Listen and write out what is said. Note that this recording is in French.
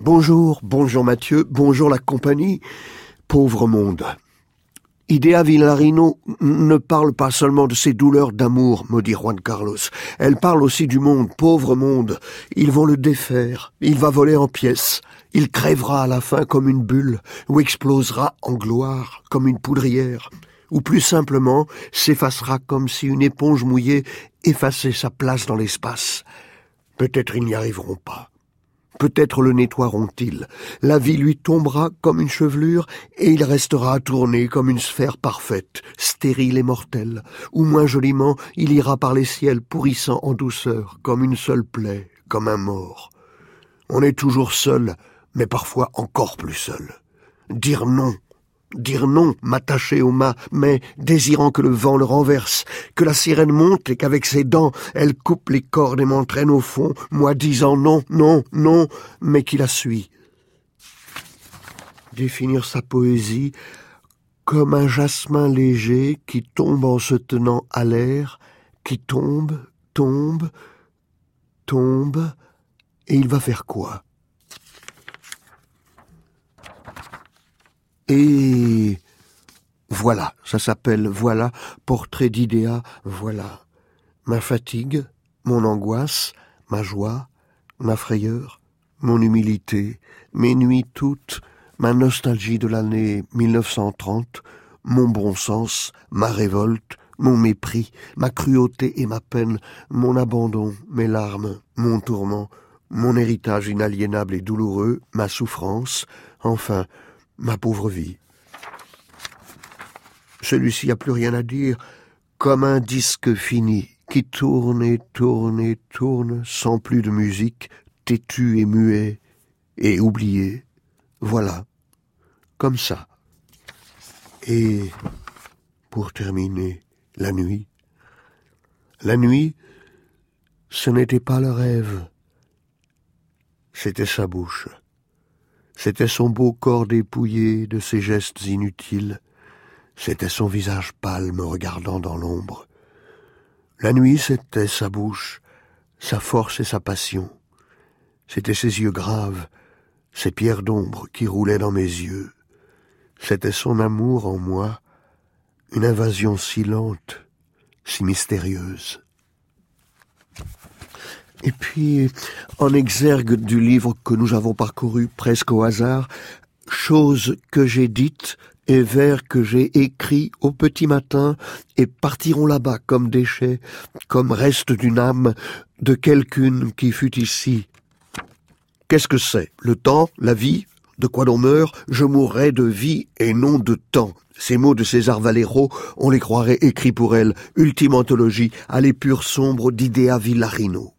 Bonjour, bonjour Mathieu, bonjour la compagnie, pauvre monde. Idea Villarino ne parle pas seulement de ses douleurs d'amour, maudit Juan Carlos. Elle parle aussi du monde, pauvre monde. Ils vont le défaire, il va voler en pièces. Il crèvera à la fin comme une bulle, ou explosera en gloire comme une poudrière, ou plus simplement s'effacera comme si une éponge mouillée effaçait sa place dans l'espace. Peut-être ils n'y arriveront pas. Peut-être le nettoieront-ils. La vie lui tombera comme une chevelure et il restera à tourner comme une sphère parfaite, stérile et mortelle. Ou moins joliment, il ira par les ciels pourrissant en douceur, comme une seule plaie, comme un mort. On est toujours seul, mais parfois encore plus seul. Dire non, dire non, m'attacher au mât, mais désirant que le vent le renverse, que la sirène monte et qu'avec ses dents elle coupe les cordes et m'entraîne au fond, moi disant non, non, non, mais qui la suit. Définir sa poésie comme un jasmin léger qui tombe en se tenant à l'air, qui tombe, tombe, tombe, et il va faire quoi? Et voilà, ça s'appelle Voilà, portrait d'idéa, voilà. Ma fatigue, mon angoisse, ma joie, ma frayeur, mon humilité, mes nuits toutes, ma nostalgie de l'année 1930, mon bon sens, ma révolte, mon mépris, ma cruauté et ma peine, mon abandon, mes larmes, mon tourment, mon héritage inaliénable et douloureux, ma souffrance, enfin, ma pauvre vie. Celui-ci a plus rien à dire, comme un disque fini qui tourne et tourne et tourne sans plus de musique, têtu et muet et oublié. Voilà, comme ça. Et pour terminer, la nuit. La nuit, ce n'était pas le rêve, c'était sa bouche. C'était son beau corps dépouillé de ses gestes inutiles. C'était son visage pâle me regardant dans l'ombre. La nuit, c'était sa bouche, sa force et sa passion. C'étaient ses yeux graves, ses pierres d'ombre qui roulaient dans mes yeux. C'était son amour en moi, une invasion si lente, si mystérieuse. Et puis, en exergue du livre que nous avons parcouru presque au hasard, choses que j'ai dites et vers que j'ai écrits au petit matin et partiront là-bas comme déchets, comme reste d'une âme de quelqu'une qui fut ici. Qu'est-ce que c'est? Le temps? La vie? De quoi l'on meurt? Je mourrai de vie et non de temps. Ces mots de César Valero, on les croirait écrits pour elle, ultime anthologie à l'épure sombre d'Idea Villarino.